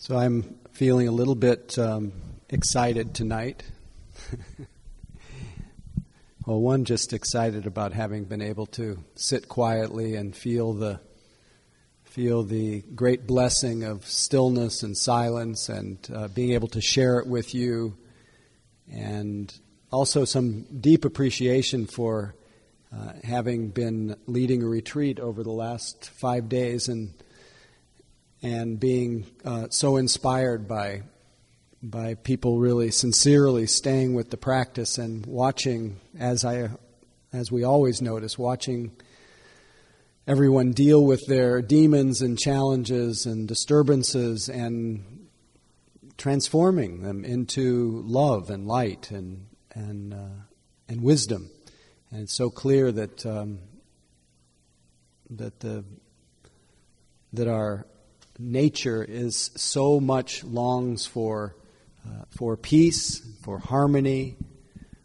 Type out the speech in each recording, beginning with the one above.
So I'm feeling a little bit um, excited tonight. well, one, just excited about having been able to sit quietly and feel the feel the great blessing of stillness and silence, and uh, being able to share it with you, and also some deep appreciation for uh, having been leading a retreat over the last five days and and being uh, so inspired by by people really sincerely staying with the practice and watching as I as we always notice watching everyone deal with their demons and challenges and disturbances and transforming them into love and light and and uh, and wisdom. And it's so clear that um, that the that our nature is so much longs for uh, for peace, for harmony,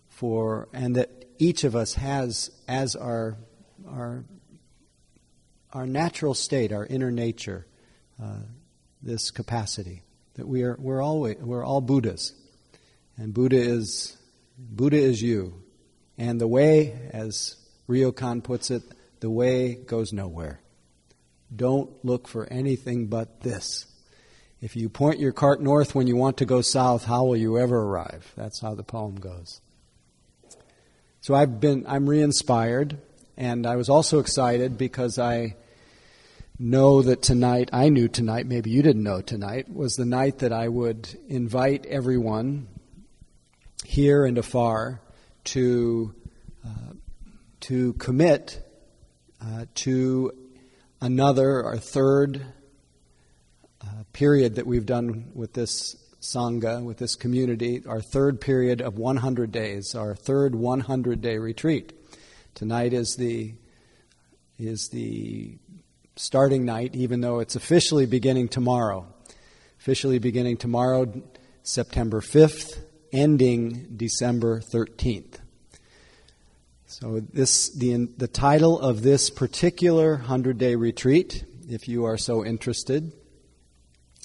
for and that each of us has as our our our natural state, our inner nature, uh, this capacity that we are we're always we're all Buddhas, and Buddha is Buddha is you, and the way, as Ryokan puts it, the way goes nowhere. Don't look for anything but this. If you point your cart north when you want to go south, how will you ever arrive? That's how the poem goes. So I've been, I'm re-inspired, and I was also excited because I know that tonight, I knew tonight, maybe you didn't know tonight, was the night that I would invite everyone here and afar to, uh, to commit uh, to another or third uh, period that we've done with this Sangha, with this community, our third period of 100 days, our third 100 day retreat. Tonight is the, is the starting night, even though it's officially beginning tomorrow. Officially beginning tomorrow, September 5th, ending December 13th. So this the the title of this particular 100-day retreat, if you are so interested,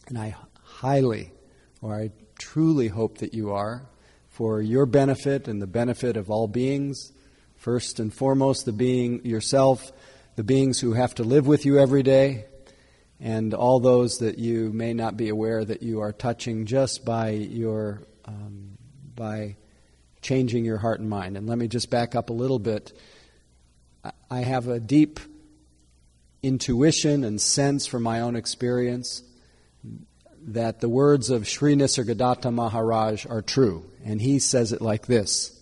and I highly or I truly hope that you are for your benefit and the benefit of all beings, first and foremost the being yourself, the beings who have to live with you every day, and all those that you may not be aware that you are touching just by your um, by changing your heart and mind. And let me just back up a little bit. I have a deep intuition and sense from my own experience that the words of Sri Nisargadatta Maharaj are true. And he says it like this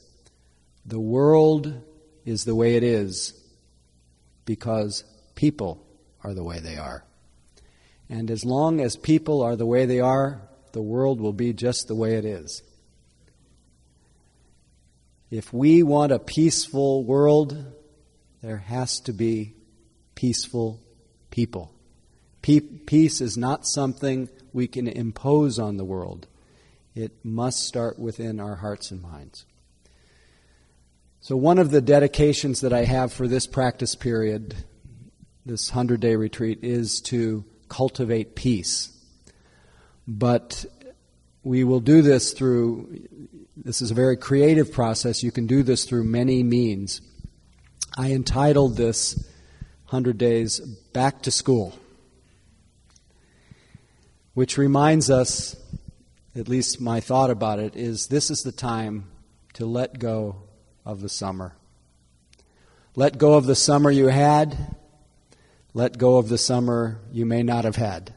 The world is the way it is because people are the way they are. And as long as people are the way they are, the world will be just the way it is. If we want a peaceful world, there has to be peaceful people. Peace is not something we can impose on the world. It must start within our hearts and minds. So, one of the dedications that I have for this practice period, this 100 day retreat, is to cultivate peace. But we will do this through this is a very creative process. You can do this through many means. I entitled this 100 Days Back to School, which reminds us, at least my thought about it, is this is the time to let go of the summer. Let go of the summer you had. Let go of the summer you may not have had.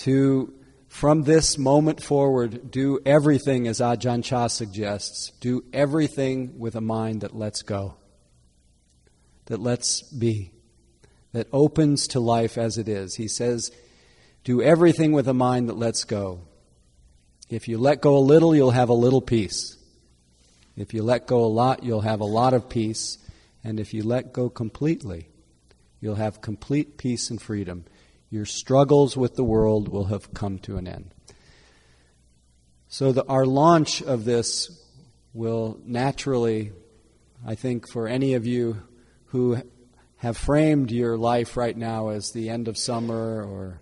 To from this moment forward, do everything as Ajahn Chah suggests. Do everything with a mind that lets go, that lets be, that opens to life as it is. He says, do everything with a mind that lets go. If you let go a little, you'll have a little peace. If you let go a lot, you'll have a lot of peace. And if you let go completely, you'll have complete peace and freedom your struggles with the world will have come to an end. So, the, our launch of this will naturally, I think, for any of you who have framed your life right now as the end of summer or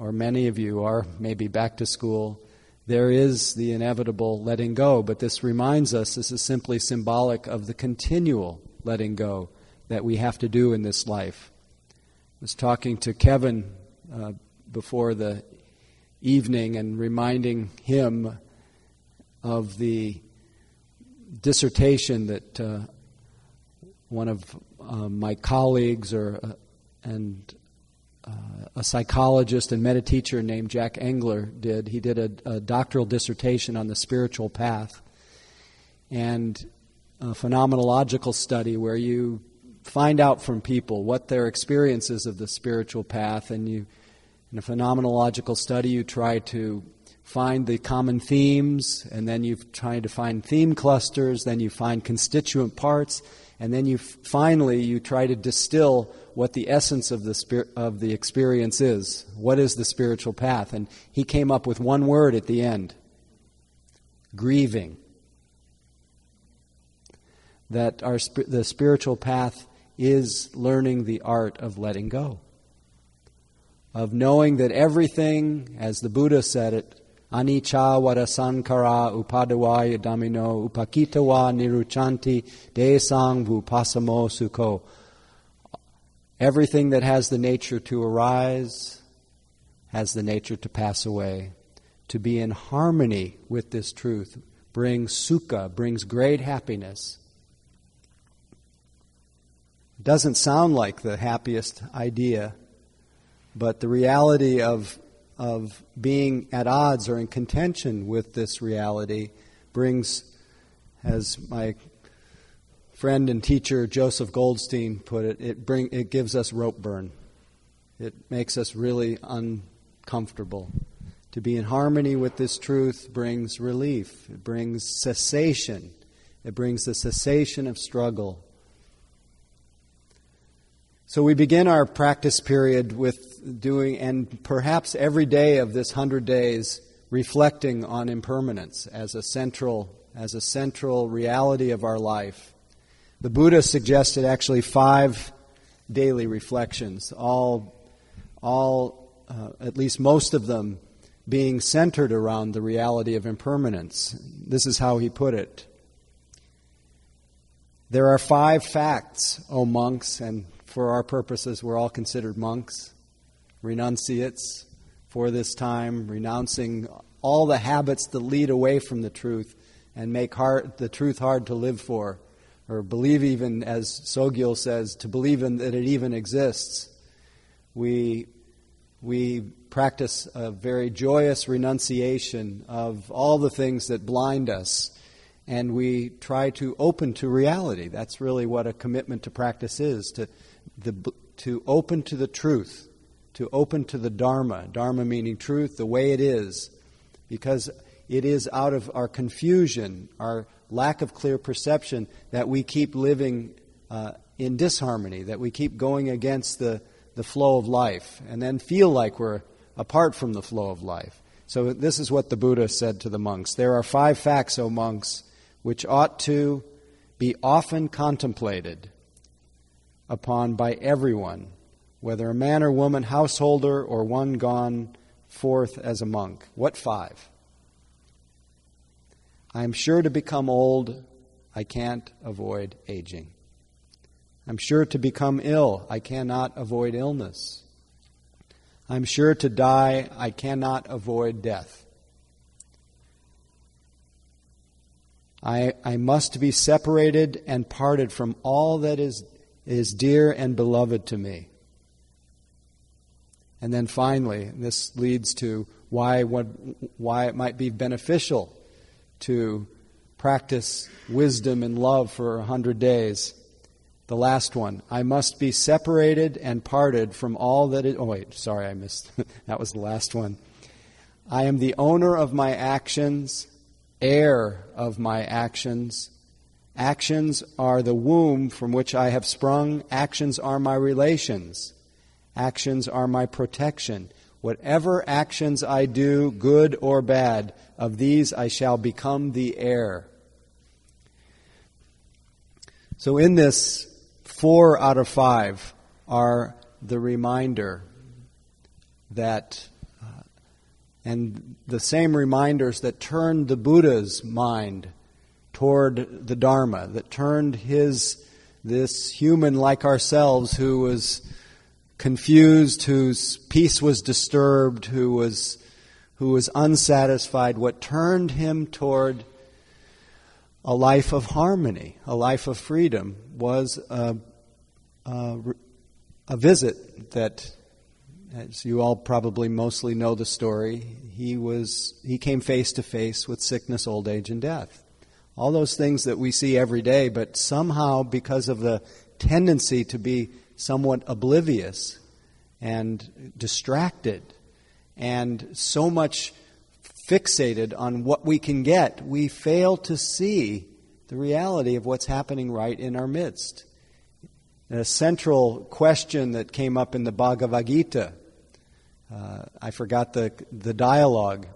or many of you are maybe back to school, there is the inevitable letting go. But this reminds us this is simply symbolic of the continual letting go that we have to do in this life. Was talking to Kevin uh, before the evening and reminding him of the dissertation that uh, one of uh, my colleagues or uh, and uh, a psychologist and meta teacher named Jack Engler did. He did a, a doctoral dissertation on the spiritual path and a phenomenological study where you find out from people what their experiences of the spiritual path and you in a phenomenological study you try to find the common themes and then you try to find theme clusters then you find constituent parts and then you finally you try to distill what the essence of the spirit, of the experience is. What is the spiritual path? And he came up with one word at the end: grieving. That our the spiritual path is learning the art of letting go. Of knowing that everything, as the Buddha said it, anicca varasankara upadavaya dhammino upakitawa nirujjhanti desang vupasamo sukho. Everything that has the nature to arise has the nature to pass away. To be in harmony with this truth brings sukha, brings great happiness. Doesn't sound like the happiest idea, but the reality of of being at odds or in contention with this reality brings, as my friend and teacher Joseph Goldstein put it, it, bring, it gives us rope burn. It makes us really uncomfortable. To be in harmony with this truth brings relief, it brings cessation, it brings the cessation of struggle. So we begin our practice period with doing, and perhaps every day of this hundred days, reflecting on impermanence as a central, as a central reality of our life. The Buddha suggested actually five daily reflections, all, all, uh, at least most of them, being centered around the reality of impermanence. This is how he put it. There are five facts, O monks, and for our purposes, we're all considered monks, renunciates for this time, renouncing all the habits that lead away from the truth and make hard, the truth hard to live for, or believe even, as Sogyal says, to believe in, that it even exists. We, we practice a very joyous renunciation of all the things that blind us and we try to open to reality. That's really what a commitment to practice is to the, to open to the truth, to open to the Dharma, Dharma meaning truth, the way it is, because it is out of our confusion, our lack of clear perception, that we keep living uh, in disharmony, that we keep going against the, the flow of life, and then feel like we're apart from the flow of life. So, this is what the Buddha said to the monks. There are five facts, O monks, which ought to be often contemplated upon by everyone, whether a man or woman, householder, or one gone forth as a monk. What five? I am sure to become old. I can't avoid aging. I'm sure to become ill. I cannot avoid illness. I'm sure to die. I cannot avoid death. I, I must be separated and parted from all that is is dear and beloved to me. And then finally, this leads to why, what, why it might be beneficial to practice wisdom and love for a hundred days. The last one, I must be separated and parted from all that is. Oh, wait, sorry, I missed. that was the last one. I am the owner of my actions, heir of my actions, Actions are the womb from which I have sprung. Actions are my relations. Actions are my protection. Whatever actions I do, good or bad, of these I shall become the heir. So, in this four out of five are the reminder that, uh, and the same reminders that turned the Buddha's mind toward the Dharma, that turned his, this human like ourselves who was confused, whose peace was disturbed, who was, who was unsatisfied, what turned him toward a life of harmony, a life of freedom, was a, a, a visit that as you all probably mostly know the story, he was he came face to face with sickness, old age, and death. All those things that we see every day, but somehow because of the tendency to be somewhat oblivious and distracted and so much fixated on what we can get, we fail to see the reality of what's happening right in our midst. A central question that came up in the Bhagavad Gita uh, I forgot the, the dialogue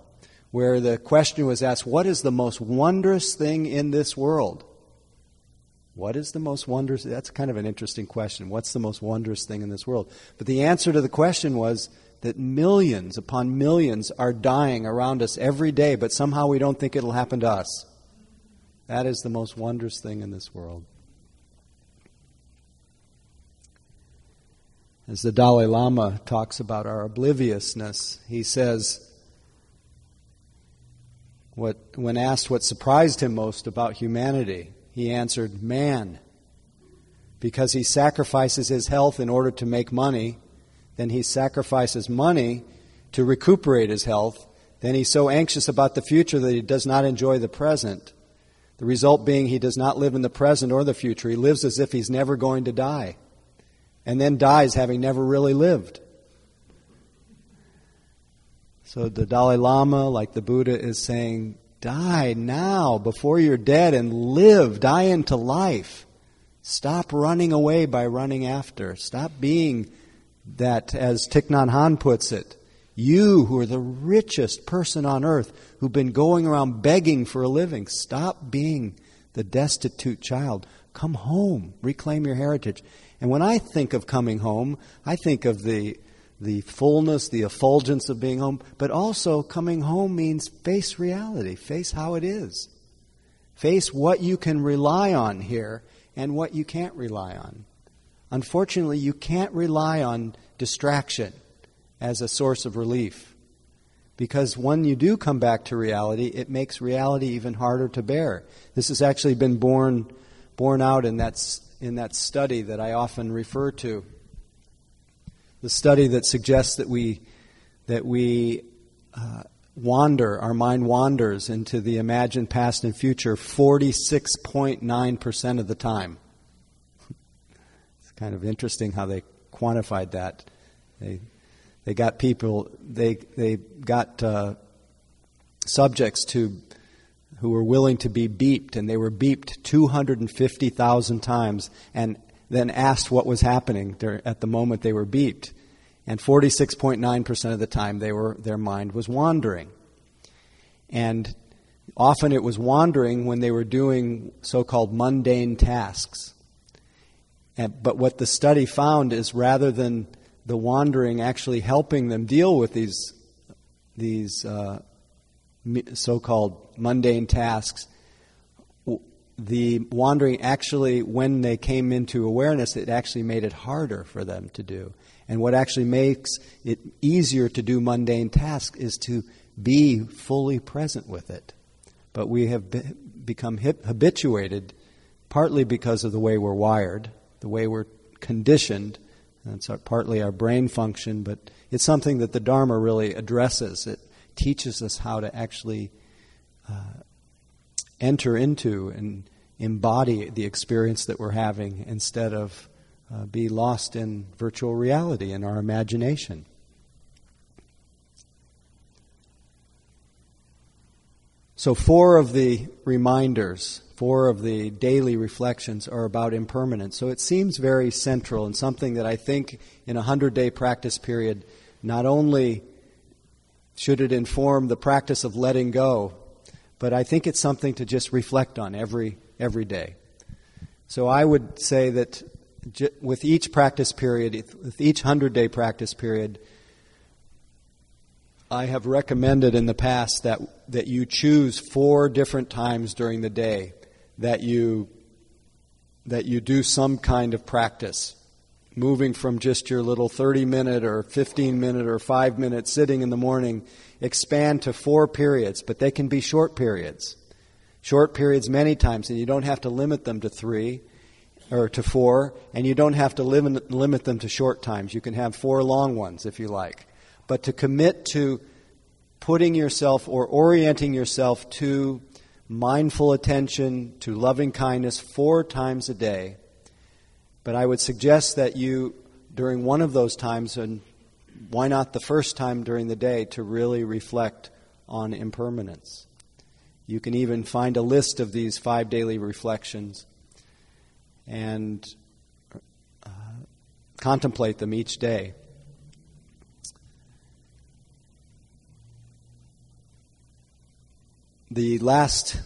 where the question was asked, What is the most wondrous thing in this world? What is the most wondrous? That's kind of an interesting question. What's the most wondrous thing in this world? But the answer to the question was that millions upon millions are dying around us every day, but somehow we don't think it'll happen to us. That is the most wondrous thing in this world. As the Dalai Lama talks about our obliviousness, he says, what, when asked what surprised him most about humanity, he answered, Man. Because he sacrifices his health in order to make money, then he sacrifices money to recuperate his health, then he's so anxious about the future that he does not enjoy the present. The result being he does not live in the present or the future. He lives as if he's never going to die and then dies having never really lived. So the Dalai Lama, like the Buddha, is saying, die now before you're dead and live, die into life. Stop running away by running after. Stop being that, as Thich Nhat Hanh puts it, you who are the richest person on earth who've been going around begging for a living, stop being the destitute child. Come home, reclaim your heritage. And when I think of coming home, I think of the, the fullness, the effulgence of being home, but also coming home means face reality, face how it is. Face what you can rely on here and what you can't rely on. Unfortunately, you can't rely on distraction as a source of relief. Because when you do come back to reality, it makes reality even harder to bear. This has actually been borne, borne out in that in that study that I often refer to. The study that suggests that we, that we uh, wander, our mind wanders into the imagined past and future 46.9% of the time. it's kind of interesting how they quantified that. They, they got people, they, they got uh, subjects to who were willing to be beeped, and they were beeped 250,000 times and then asked what was happening at the moment they were beeped. And 46.9% of the time they were, their mind was wandering. And often it was wandering when they were doing so called mundane tasks. And, but what the study found is rather than the wandering actually helping them deal with these, these uh, so called mundane tasks, the wandering actually, when they came into awareness, it actually made it harder for them to do. And what actually makes it easier to do mundane tasks is to be fully present with it. But we have be- become hip- habituated, partly because of the way we're wired, the way we're conditioned. That's partly our brain function, but it's something that the Dharma really addresses. It teaches us how to actually uh, enter into and embody the experience that we're having instead of uh, be lost in virtual reality in our imagination. So, four of the reminders, four of the daily reflections are about impermanence. So, it seems very central and something that I think in a 100 day practice period not only should it inform the practice of letting go, but I think it's something to just reflect on every every day. So I would say that with each practice period, with each 100 day practice period, I have recommended in the past that, that you choose four different times during the day that you, that you do some kind of practice. Moving from just your little 30 minute or 15 minute or 5 minute sitting in the morning, expand to four periods, but they can be short periods. Short periods many times, and you don't have to limit them to three or to four, and you don't have to limit, limit them to short times. You can have four long ones if you like. But to commit to putting yourself or orienting yourself to mindful attention, to loving kindness four times a day. But I would suggest that you, during one of those times, and why not the first time during the day, to really reflect on impermanence. You can even find a list of these five daily reflections and uh, contemplate them each day. The last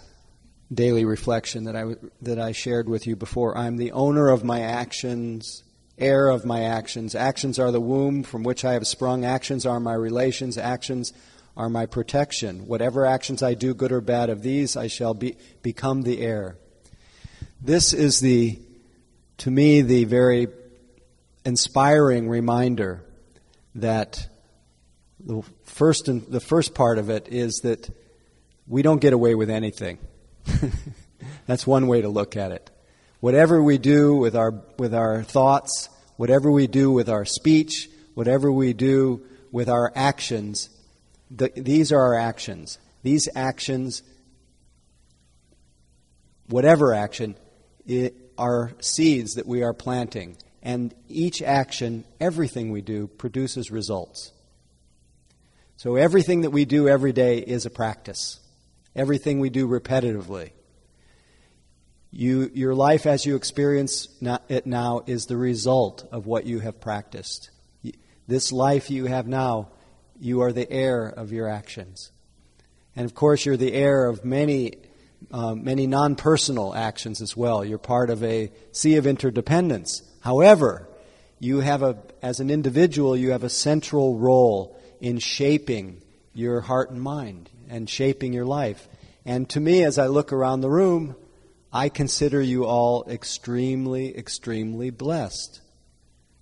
daily reflection that I, that I shared with you before I'm the owner of my actions, heir of my actions. Actions are the womb from which I have sprung, actions are my relations, actions are my protection. Whatever actions I do, good or bad, of these I shall be, become the heir. This is the to me, the very inspiring reminder that the first, the first part of it is that we don't get away with anything. That's one way to look at it. Whatever we do with our, with our thoughts, whatever we do with our speech, whatever we do with our actions, the, these are our actions. These actions, whatever action, it, are seeds that we are planting. And each action, everything we do, produces results. So everything that we do every day is a practice. Everything we do repetitively. You, your life as you experience it now is the result of what you have practiced. This life you have now, you are the heir of your actions. And of course, you're the heir of many uh, many non personal actions as well. You're part of a sea of interdependence. However, you have a, as an individual, you have a central role in shaping your heart and mind and shaping your life. And to me, as I look around the room, I consider you all extremely, extremely blessed.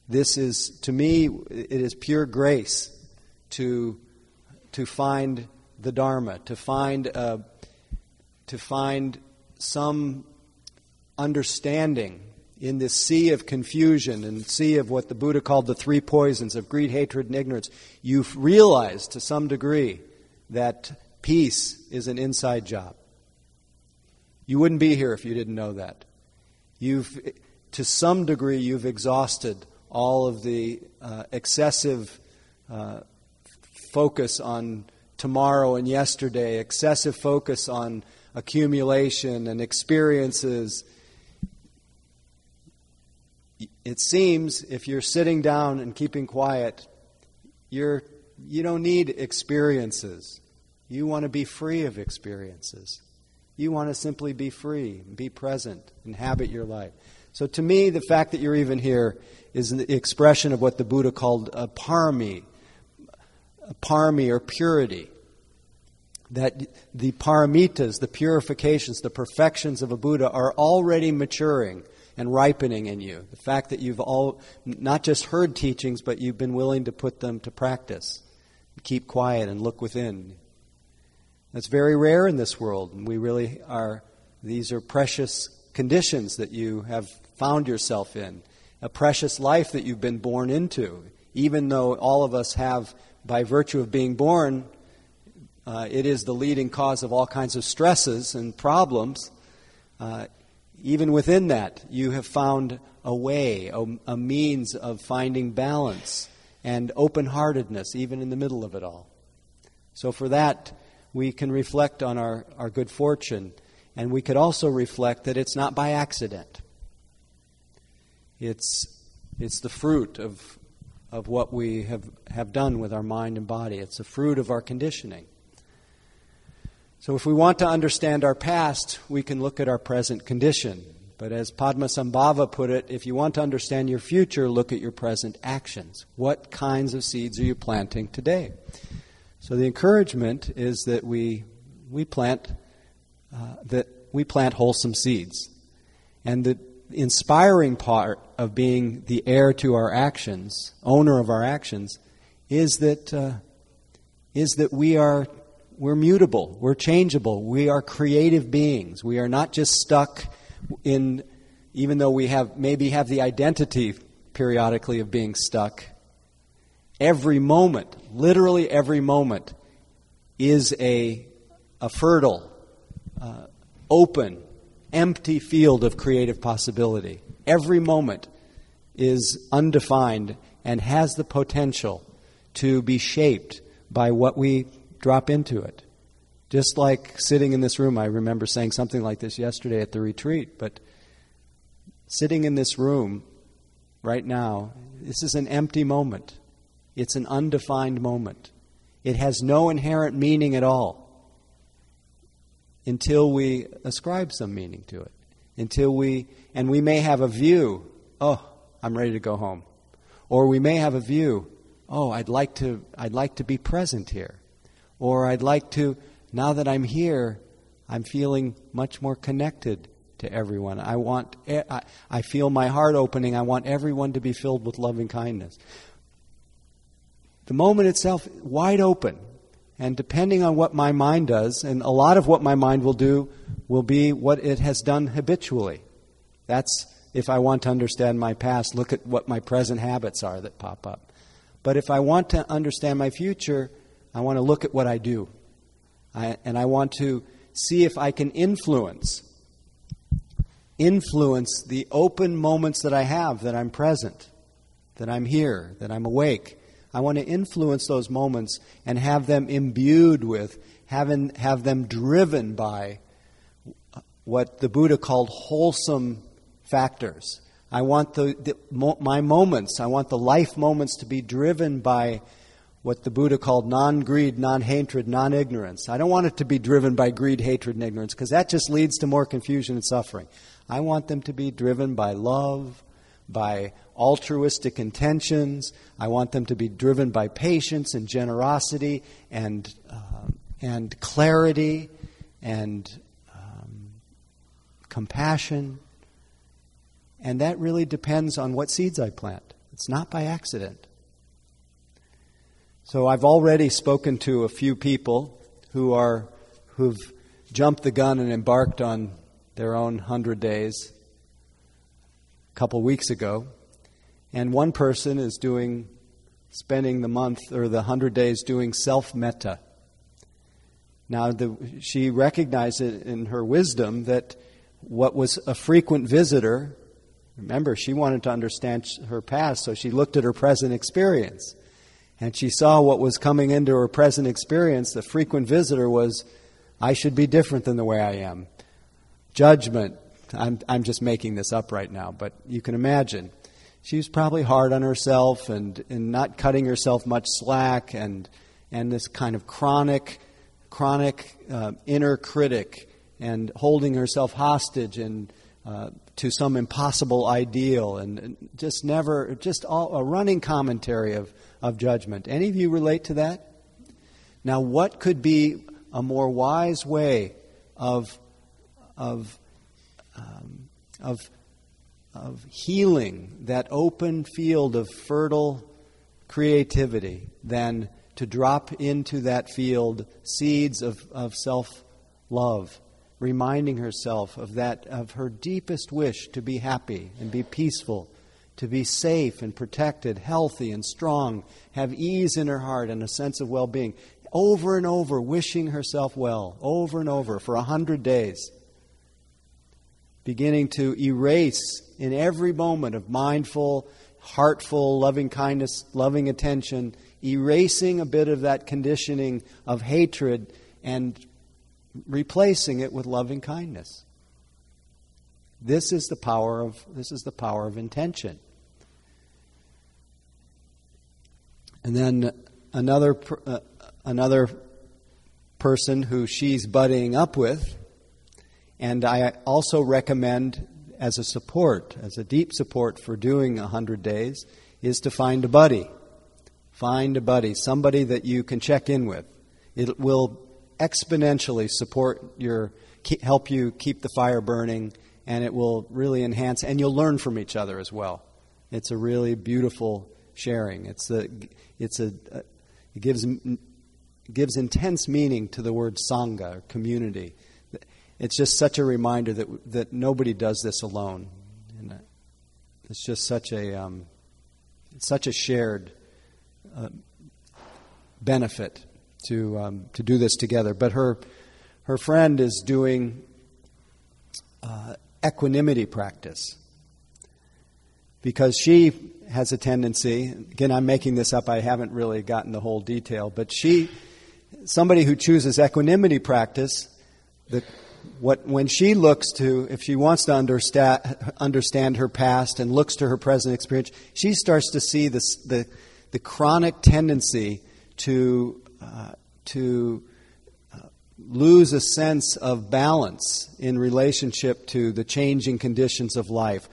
This is, to me, it is pure grace to, to find the Dharma, to find a, to find some understanding in this sea of confusion and sea of what the Buddha called the three poisons of greed, hatred, and ignorance, you've realized to some degree that peace is an inside job. You wouldn't be here if you didn't know that. You've, to some degree, you've exhausted all of the uh, excessive uh, focus on tomorrow and yesterday, excessive focus on accumulation and experiences. It seems if you're sitting down and keeping quiet, you're, you don't need experiences. You want to be free of experiences. You want to simply be free, be present, inhabit your life. So to me, the fact that you're even here is the expression of what the Buddha called a parami, a parami or purity that the paramitas, the purifications, the perfections of a Buddha are already maturing and ripening in you. The fact that you've all not just heard teachings, but you've been willing to put them to practice. Keep quiet and look within. That's very rare in this world, and we really are, these are precious conditions that you have found yourself in, a precious life that you've been born into. Even though all of us have, by virtue of being born, uh, it is the leading cause of all kinds of stresses and problems. Uh, even within that, you have found a way, a, a means of finding balance and open heartedness, even in the middle of it all. So, for that, we can reflect on our, our good fortune, and we could also reflect that it's not by accident. It's, it's the fruit of, of what we have, have done with our mind and body, it's the fruit of our conditioning. So, if we want to understand our past, we can look at our present condition. But as Padmasambhava put it, if you want to understand your future, look at your present actions. What kinds of seeds are you planting today? So the encouragement is that we, we plant uh, that we plant wholesome seeds. And the inspiring part of being the heir to our actions, owner of our actions, is that, uh, is that we are we're mutable, we're changeable, we are creative beings. We are not just stuck in, even though we have maybe have the identity periodically of being stuck. Every moment, literally every moment, is a, a fertile, uh, open, empty field of creative possibility. Every moment is undefined and has the potential to be shaped by what we drop into it. Just like sitting in this room, I remember saying something like this yesterday at the retreat, but sitting in this room right now, this is an empty moment. It's an undefined moment. It has no inherent meaning at all until we ascribe some meaning to it. Until we, and we may have a view, oh, I'm ready to go home. Or we may have a view, oh, I'd like to, I'd like to be present here. Or I'd like to, now that I'm here, I'm feeling much more connected to everyone. I want, eh, I I feel my heart opening. I want everyone to be filled with loving kindness. The moment itself, wide open. And depending on what my mind does, and a lot of what my mind will do will be what it has done habitually. That's if I want to understand my past, look at what my present habits are that pop up. But if I want to understand my future, I want to look at what I do. I, and I want to see if I can influence influence the open moments that I have that I'm present, that I'm here, that I'm awake. I want to influence those moments and have them imbued with, having, have them driven by what the Buddha called wholesome factors. I want the, the, my moments, I want the life moments to be driven by what the Buddha called non greed, non hatred, non ignorance. I don't want it to be driven by greed, hatred, and ignorance because that just leads to more confusion and suffering. I want them to be driven by love, by altruistic intentions. I want them to be driven by patience and generosity and, uh, and clarity and um, compassion. And that really depends on what seeds I plant. It's not by accident. So I've already spoken to a few people who are who've jumped the gun and embarked on their own 100 days couple weeks ago. And one person is doing spending the month or the 100 days doing self metta. Now, the, she recognized it in her wisdom that what was a frequent visitor, remember, she wanted to understand her past, so she looked at her present experience and she saw what was coming into her present experience, the frequent visitor was, I should be different than the way I am. Judgment. I'm, I'm just making this up right now, but you can imagine. She was probably hard on herself and, and not cutting herself much slack and, and this kind of chronic, chronic uh, inner critic and holding herself hostage and uh, to some impossible ideal and, and just never, just all, a running commentary of of judgment. Any of you relate to that? Now, what could be a more wise way of, of, um, of, of healing that open field of fertile creativity than to drop into that field seeds of, of self love, reminding herself of that of her deepest wish to be happy and be peaceful to be safe and protected, healthy and strong, have ease in her heart and a sense of well being. Over and over, wishing herself well, over and over for a hundred days. Beginning to erase in every moment of mindful, heartful, loving kindness, loving attention, erasing a bit of that conditioning of hatred and replacing it with loving kindness. This is the power of this is the power of intention. And then another, uh, another person who she's buddying up with. And I also recommend, as a support, as a deep support for doing 100 days, is to find a buddy. Find a buddy, somebody that you can check in with. It will exponentially support your, help you keep the fire burning, and it will really enhance, and you'll learn from each other as well. It's a really beautiful sharing. It's a, it's a, it gives, gives intense meaning to the word sangha, community. It's just such a reminder that, that nobody does this alone. And it's just such a, um, such a shared uh, benefit to, um, to do this together. But her, her friend is doing uh, equanimity practice because she has a tendency, again, I'm making this up, I haven't really gotten the whole detail, but she, somebody who chooses equanimity practice, the, what, when she looks to, if she wants to understand, understand her past and looks to her present experience, she starts to see this, the, the chronic tendency to, uh, to uh, lose a sense of balance in relationship to the changing conditions of life,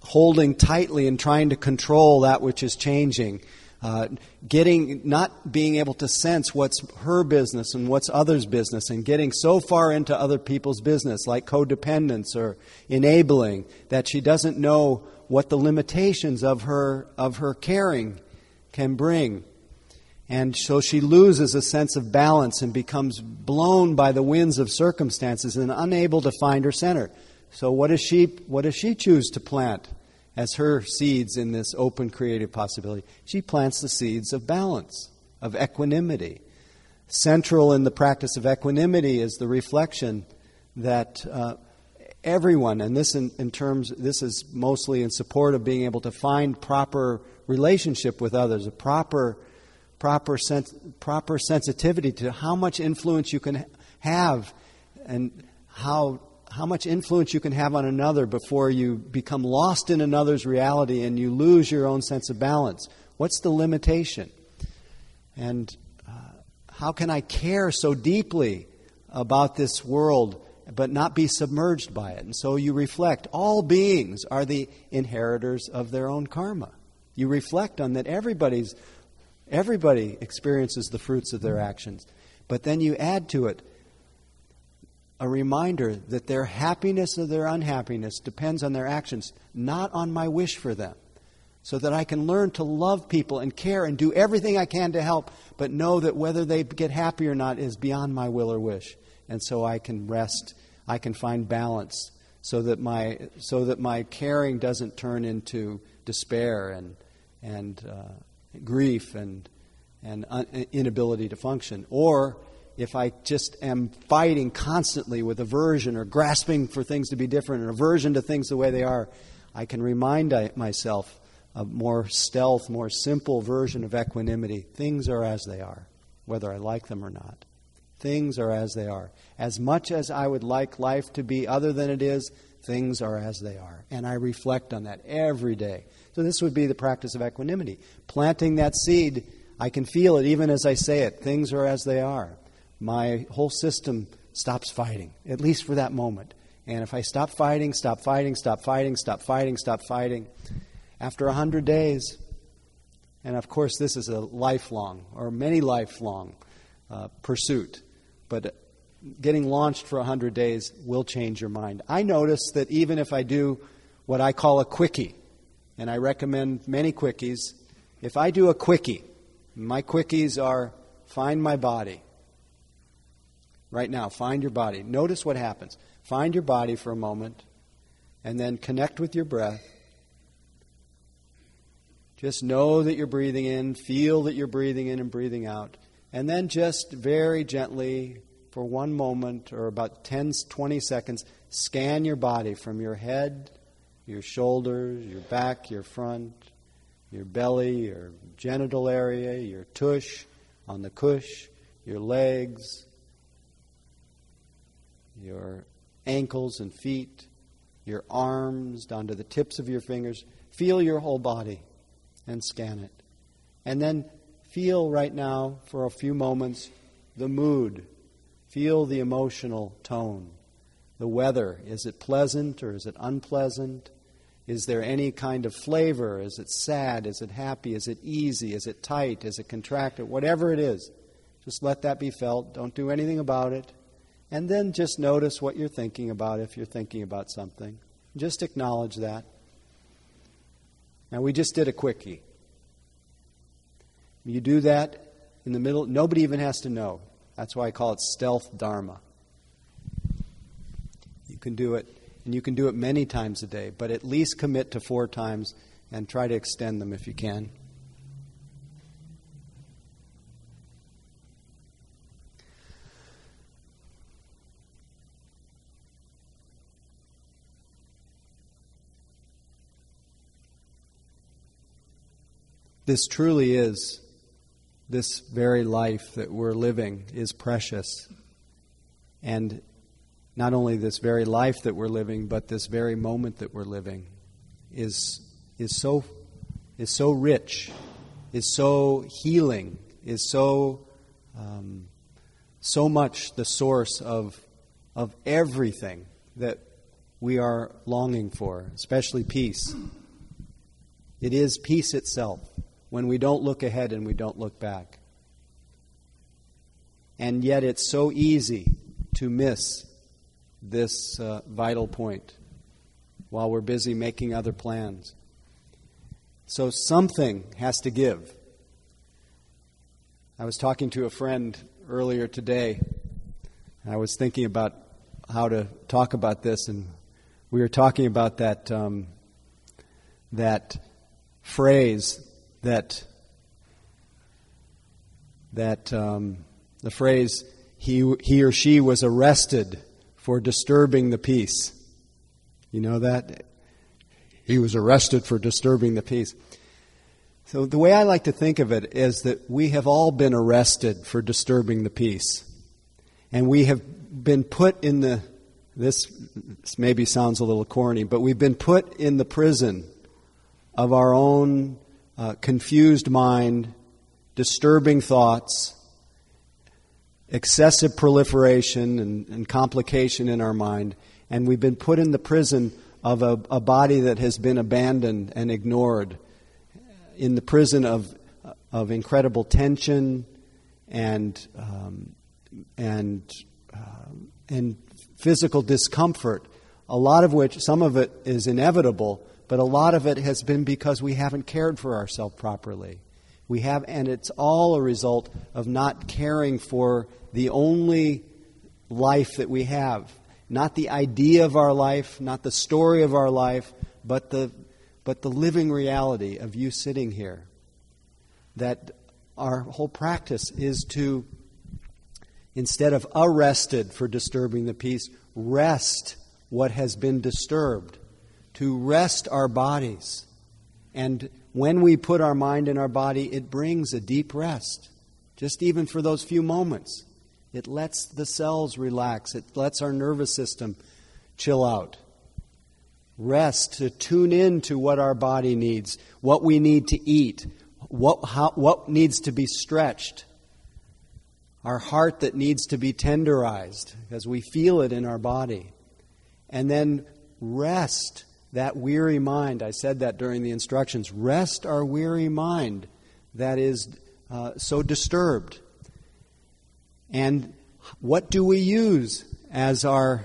holding tightly and trying to control that which is changing. Uh, getting not being able to sense what's her business and what's others' business, and getting so far into other people's business, like codependence or enabling, that she doesn't know what the limitations of her of her caring can bring. And so she loses a sense of balance and becomes blown by the winds of circumstances and unable to find her center. So what does she what does she choose to plant as her seeds in this open creative possibility? She plants the seeds of balance, of equanimity. Central in the practice of equanimity is the reflection that uh, everyone, and this in, in terms, this is mostly in support of being able to find proper relationship with others, a proper, proper, sens- proper sensitivity to how much influence you can have and how, how much influence you can have on another before you become lost in another's reality and you lose your own sense of balance. What's the limitation? And uh, how can I care so deeply about this world? but not be submerged by it. And so you reflect. All beings are the inheritors of their own karma. You reflect on that everybody's everybody experiences the fruits of their actions. But then you add to it a reminder that their happiness or their unhappiness depends on their actions, not on my wish for them. So that I can learn to love people and care and do everything I can to help, but know that whether they get happy or not is beyond my will or wish. And so I can rest I can find balance so that my, so that my caring doesn't turn into despair and, and uh, grief and, and un- inability to function. Or if I just am fighting constantly with aversion or grasping for things to be different or aversion to things the way they are, I can remind myself a more stealth, more simple version of equanimity. Things are as they are, whether I like them or not. Things are as they are. As much as I would like life to be other than it is, things are as they are. And I reflect on that every day. So, this would be the practice of equanimity. Planting that seed, I can feel it even as I say it. Things are as they are. My whole system stops fighting, at least for that moment. And if I stop fighting, stop fighting, stop fighting, stop fighting, stop fighting, after a hundred days, and of course, this is a lifelong or many lifelong uh, pursuit but getting launched for 100 days will change your mind. I notice that even if I do what I call a quickie, and I recommend many quickies, if I do a quickie, my quickies are find my body. Right now, find your body. Notice what happens. Find your body for a moment, and then connect with your breath. Just know that you're breathing in, feel that you're breathing in and breathing out. And then just very gently, for one moment or about 10, 20 seconds, scan your body from your head, your shoulders, your back, your front, your belly, your genital area, your tush, on the cush, your legs, your ankles and feet, your arms down to the tips of your fingers. Feel your whole body and scan it. And then Feel right now, for a few moments, the mood. Feel the emotional tone. the weather. Is it pleasant or is it unpleasant? Is there any kind of flavor? Is it sad? Is it happy? Is it easy? Is it tight? Is it contracted? Whatever it is, just let that be felt. Don't do anything about it. And then just notice what you're thinking about if you're thinking about something. Just acknowledge that. Now, we just did a quickie. You do that in the middle, nobody even has to know. That's why I call it stealth Dharma. You can do it, and you can do it many times a day, but at least commit to four times and try to extend them if you can. This truly is, this very life that we're living is precious. And not only this very life that we're living, but this very moment that we're living is, is, so, is so rich, is so healing, is so, um, so much the source of, of everything that we are longing for, especially peace. It is peace itself when we don't look ahead and we don't look back. And yet it's so easy to miss this uh, vital point while we're busy making other plans. So something has to give. I was talking to a friend earlier today. I was thinking about how to talk about this, and we were talking about that um, that phrase that that um, the phrase he, he or she was arrested for disturbing the peace. You know that? He was arrested for disturbing the peace. So, the way I like to think of it is that we have all been arrested for disturbing the peace. And we have been put in the, this maybe sounds a little corny, but we've been put in the prison of our own uh, confused mind, disturbing thoughts, excessive proliferation and, and, complication in our mind, and we've been put in the prison of a, a body that has been abandoned and ignored, in the prison of, of incredible tension and, um, and, uh, and physical discomfort, a lot of which, some of it is inevitable, but a lot of it has been because we haven't cared for ourselves properly. We have, and it's all a result of not caring for the only life that we have. Not the idea of our life, not the story of our life, but the, but the living reality of you sitting here. That our whole practice is to, instead of arrested for disturbing the peace, rest what has been disturbed to rest our bodies. And when we put our mind in our body, it brings a deep rest, just even for those few moments. It lets the cells relax, it lets our nervous system chill out. Rest to tune in to what our body needs, what we need to eat, what, how, what needs to be stretched, our heart that needs to be tenderized as we feel it in our body. And then rest that weary mind, I said that during the instructions, rest our weary mind that is uh, so disturbed. And what do we use as our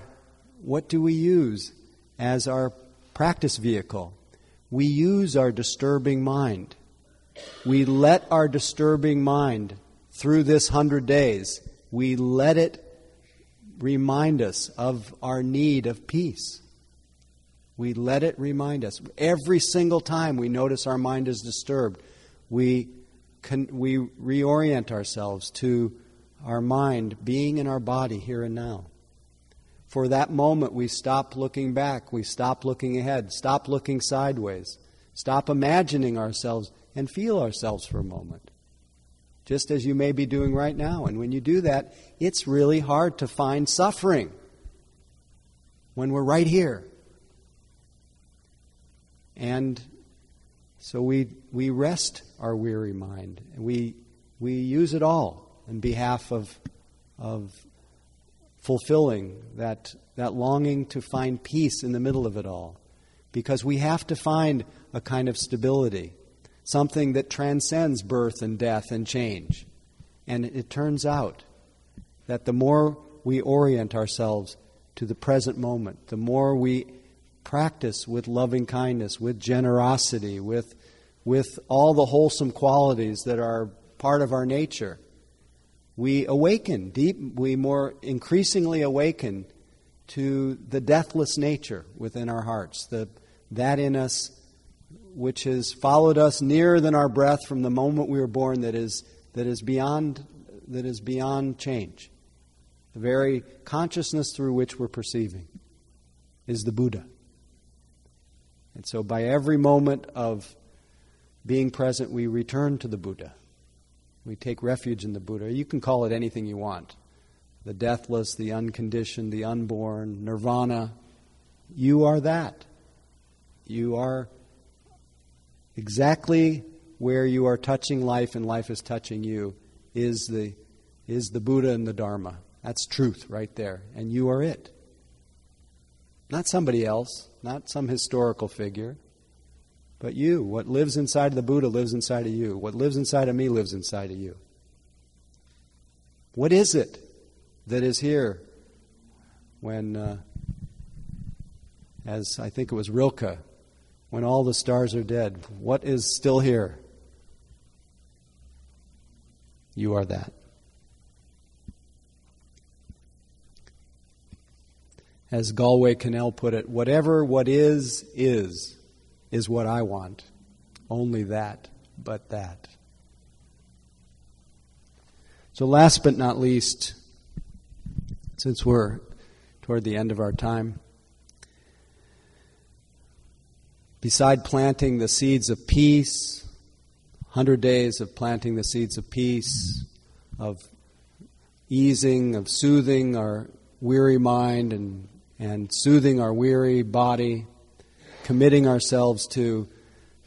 what do we use as our practice vehicle? We use our disturbing mind. We let our disturbing mind through this hundred days, we let it remind us of our need of peace. We let it remind us. Every single time we notice our mind is disturbed, we, can, we reorient ourselves to our mind being in our body here and now. For that moment, we stop looking back, we stop looking ahead, stop looking sideways, stop imagining ourselves, and feel ourselves for a moment. Just as you may be doing right now. And when you do that, it's really hard to find suffering when we're right here. And so we, we rest our weary mind. We, we use it all in behalf of, of fulfilling, that, that longing to find peace in the middle of it all. Because we have to find a kind of stability, something that transcends birth and death and change. And it turns out that the more we orient ourselves to the present moment, the more we practice with loving kindness, with generosity, with, with all the wholesome qualities that are part of our nature, we awaken deep, we more increasingly awaken to the deathless nature within our hearts, the, that in us which has followed us nearer than our breath from the moment we were born that is, that is, beyond, that is beyond change. The very consciousness through which we're perceiving is the Buddha. And so, by every moment of being present, we return to the Buddha. We take refuge in the Buddha. You can call it anything you want the deathless, the unconditioned, the unborn, nirvana. You are that. You are exactly where you are touching life and life is touching you is the, is the Buddha and the Dharma. That's truth right there. And you are it. Not somebody else, not some historical figure, but you. What lives inside of the Buddha lives inside of you. What lives inside of me lives inside of you. What is it that is here when, uh, as I think it was Rilke, when all the stars are dead? What is still here? You are that. As Galway Kinnell put it, whatever what is, is is what I want. Only that, but that. So, last but not least, since we're toward the end of our time, beside planting the seeds of peace, 100 days of planting the seeds of peace, of easing, of soothing our weary mind and, and soothing our weary body, committing ourselves to,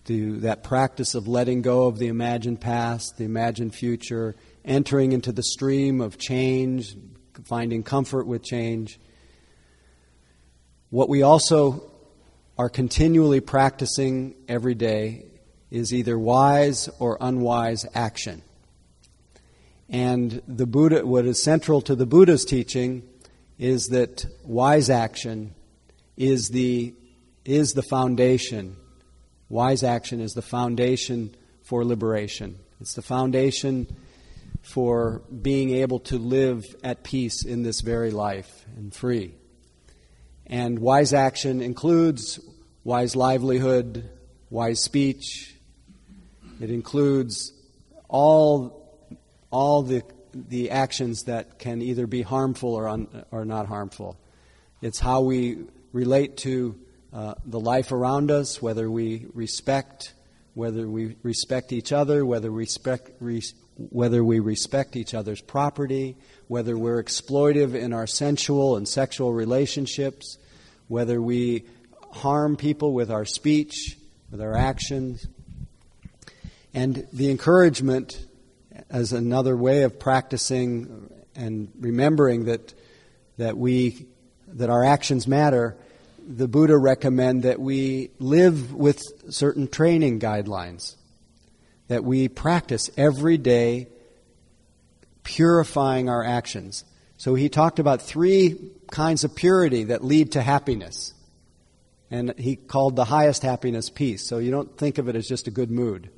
to that practice of letting go of the imagined past, the imagined future, entering into the stream of change, finding comfort with change. What we also are continually practicing every day is either wise or unwise action. And the Buddha, what is central to the Buddha's teaching is that wise action is the is the foundation. Wise action is the foundation for liberation. It's the foundation for being able to live at peace in this very life and free. And wise action includes wise livelihood, wise speech. It includes all, all the, the actions that can either be harmful or, un, or not harmful. It's how we relate to uh, the life around us, whether we respect, whether we respect each other, whether we respect, res, whether we respect each other's property, whether we're exploitive in our sensual and sexual relationships, whether we harm people with our speech, with our actions. And the encouragement as another way of practicing and remembering that, that we that our actions matter the Buddha recommend that we live with certain training guidelines, that we practice every day purifying our actions. So he talked about three kinds of purity that lead to happiness. And he called the highest happiness peace. So you don't think of it as just a good mood.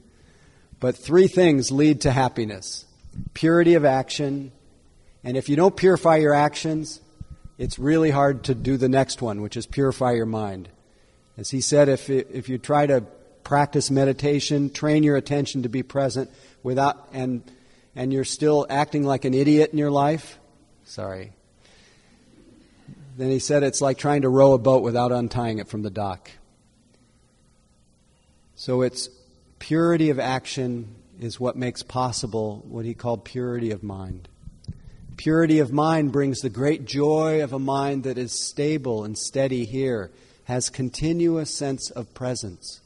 But three things lead to happiness purity of action. And if you don't purify your actions, it's really hard to do the next one, which is purify your mind. As he said, if, if you try to practice meditation, train your attention to be present without, and, and you're still acting like an idiot in your life, sorry. Then he said it's like trying to row a boat without untying it from the dock. So it's purity of action is what makes possible what he called purity of mind. Purity of mind brings the great joy of a mind that is stable and steady here, has continuous sense of presence,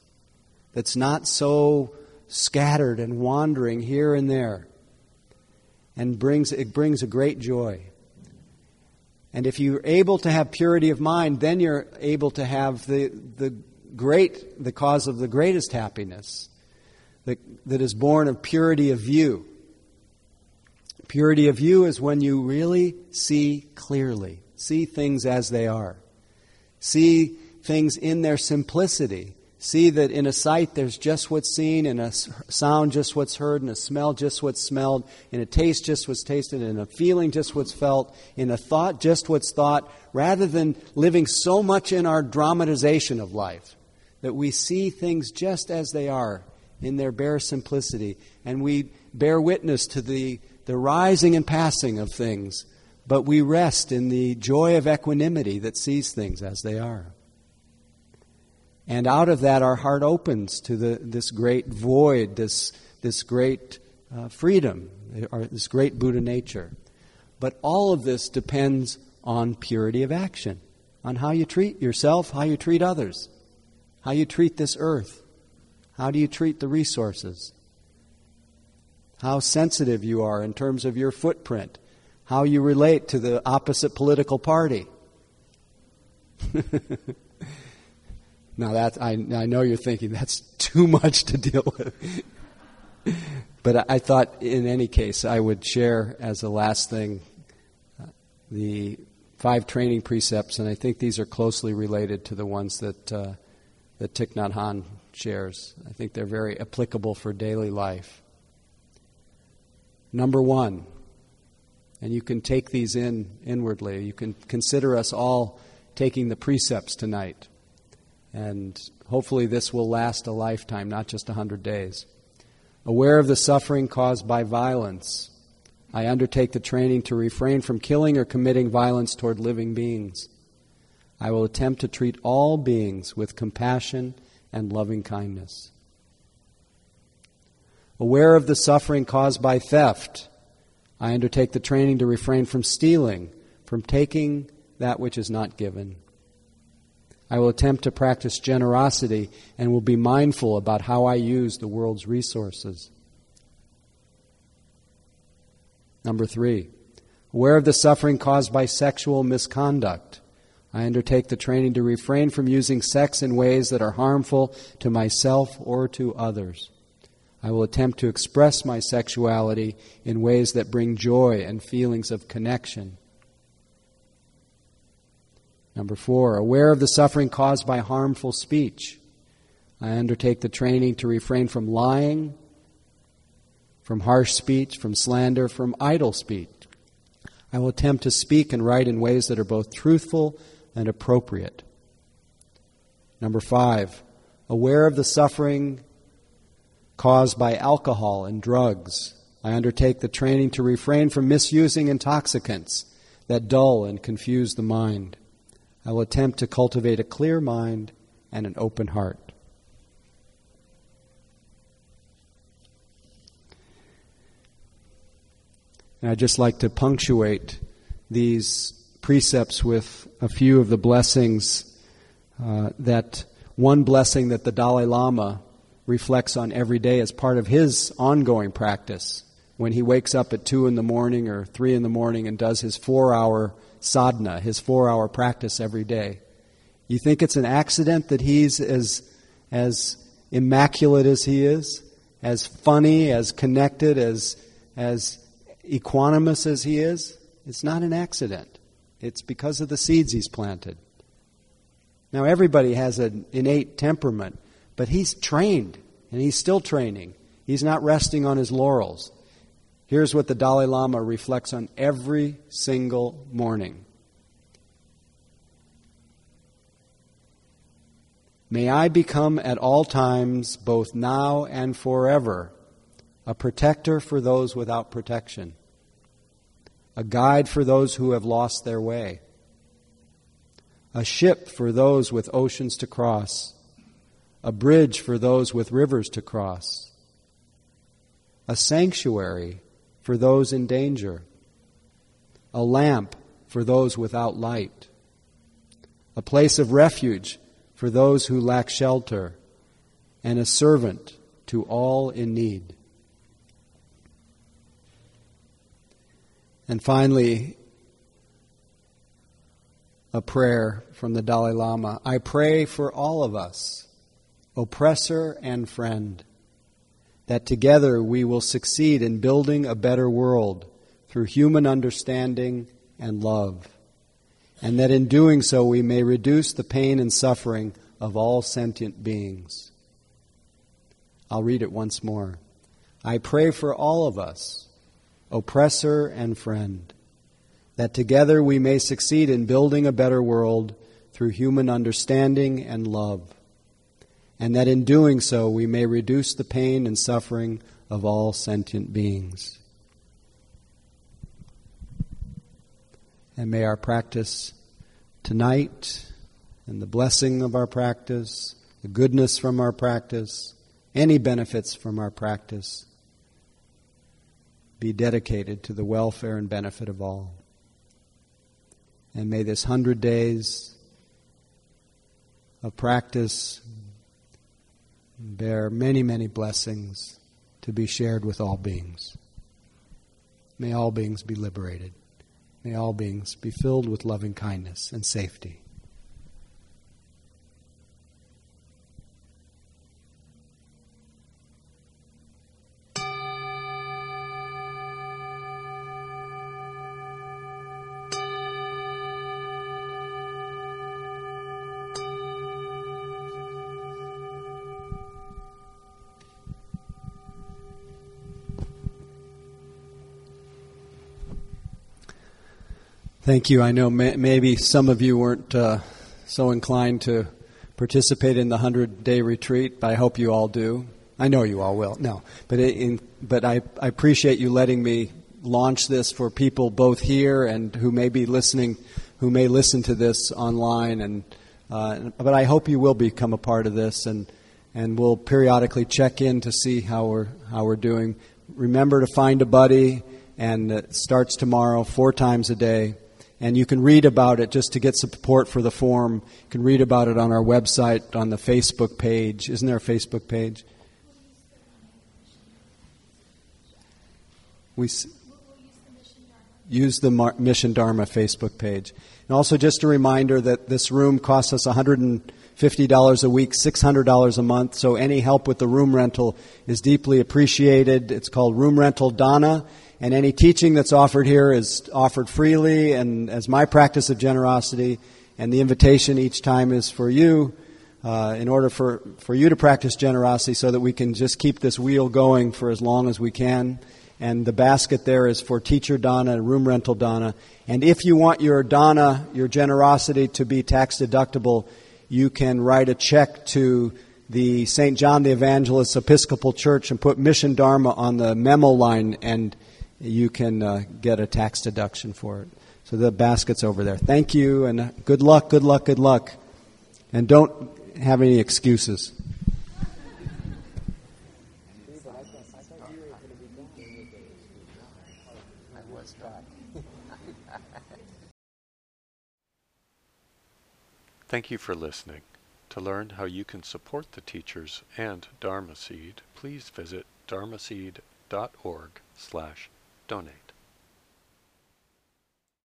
that's not so scattered and wandering here and there, and brings it brings a great joy. And if you're able to have purity of mind, then you're able to have the, the great, the cause of the greatest happiness that, that is born of purity of view. Purity of view is when you really see clearly, see things as they are, see things in their simplicity, see that in a sight there's just what's seen, in a sound just what's heard, in a smell just what's smelled, in a taste just what's tasted, in a feeling just what's felt, in a thought just what's thought, rather than living so much in our dramatization of life that we see things just as they are in their bare simplicity, and we bear witness to the, the rising and passing of things, but we rest in the joy of equanimity that sees things as they are. And out of that, our heart opens to the, this great void, this, this great uh, freedom, or this great Buddha nature. But all of this depends on purity of action, on how you treat yourself, how you treat others, how you treat this earth, how do you treat the resources, how sensitive you are in terms of your footprint, how you relate to the opposite political party. Now that I, I know you're thinking that's too much to deal with. but I, I, thought in any case I would share as a last thing uh, the five training precepts, and I think these are closely related to the ones that uh, that Thich Nhat Hanh shares. I think they're very applicable for daily life. Number one, and you can take these in inwardly. You can consider us all taking the precepts tonight. And hopefully, this will last a lifetime, not just a hundred days. Aware of the suffering caused by violence, I undertake the training to refrain from killing or committing violence toward living beings. I will attempt to treat all beings with compassion and loving kindness. Aware of the suffering caused by theft, I undertake the training to refrain from stealing, from taking that which is not given. I will attempt to practice generosity and will be mindful about how I use the world's resources. Number three, aware of the suffering caused by sexual misconduct. I undertake the training to refrain from using sex in ways that are harmful to myself or to others. I will attempt to express my sexuality in ways that bring joy and feelings of connection Number four, aware of the suffering caused by harmful speech. I undertake the training to refrain from lying, from harsh speech, from slander, from idle speech. I will attempt to speak and write in ways that are both truthful and appropriate. Number five, aware of the suffering caused by alcohol and drugs. I undertake the training to refrain from misusing intoxicants that dull and confuse the mind. I will attempt to cultivate a clear mind and an open heart. And I'd just like to punctuate these precepts with a few of the blessings uh, that one blessing that the Dalai Lama reflects on every day as part of his ongoing practice when he wakes up at 2 in the morning or 3 in the morning and does his four hour sadhana, his four hour practice every day. You think it's an accident that he's as, as immaculate as he is, as funny, as connected, as, as equanimous as he is? It's not an accident. It's because of the seeds he's planted. Now, everybody has an innate temperament, but he's trained, and he's still training. He's not resting on his laurels. Here's what the Dalai Lama reflects on every single morning. May I become at all times, both now and forever, a protector for those without protection, a guide for those who have lost their way, a ship for those with oceans to cross, a bridge for those with rivers to cross, a sanctuary for those in danger, a lamp for those without light, a place of refuge for those who lack shelter, and a servant to all in need. And finally, a prayer from the Dalai Lama. I pray for all of us, oppressor and friend, that together we will succeed in building a better world through human understanding and love, and that in doing so we may reduce the pain and suffering of all sentient beings. I'll read it once more. I pray for all of us, oppressor and friend that together we may succeed in building a better world through human understanding and love, and that in doing so we may reduce the pain and suffering of all sentient beings. And may our practice tonight and the blessing of our practice, the goodness from our practice, any benefits from our practice be dedicated to the welfare and benefit of all. And may this hundred days of practice bear many, many blessings to be shared with all beings. May all beings be liberated. May all beings be filled with loving kindness and safety. Thank you. I know may, maybe some of you weren't uh, so inclined to participate in the 100 day retreat, but I hope you all do. I know you all will. No, but in, but I, I appreciate you letting me launch this for people both here and who may be listening, who may listen to this online. And uh, but I hope you will become a part of this, and and we'll periodically check in to see how we're how we're doing. Remember to find a buddy, and it starts tomorrow, four times a day. And you can read about it just to get support for the forum. You can read about it on our website, on the Facebook page. Isn't there a Facebook page? We use the Mission Dharma Facebook page. And also, just a reminder that this room costs us $150 a week, $600 a month. So any help with the room rental is deeply appreciated. It's called Room Rental Dana. And any teaching that's offered here is offered freely and as my practice of generosity. And the invitation each time is for you, uh, in order for, for you to practice generosity so that we can just keep this wheel going for as long as we can. And the basket there is for teacher Dana and room rental Dana. And if you want your dana, your generosity to be tax deductible, you can write a check to the St. John the Evangelist Episcopal Church and put Mission Dharma on the memo line and you can uh, get a tax deduction for it. So the basket's over there. Thank you, and uh, good luck, good luck, good luck. And don't have any excuses. Thank you for listening. To learn how you can support the teachers and Dharma Seed, please visit dharmaseed.org slash donate.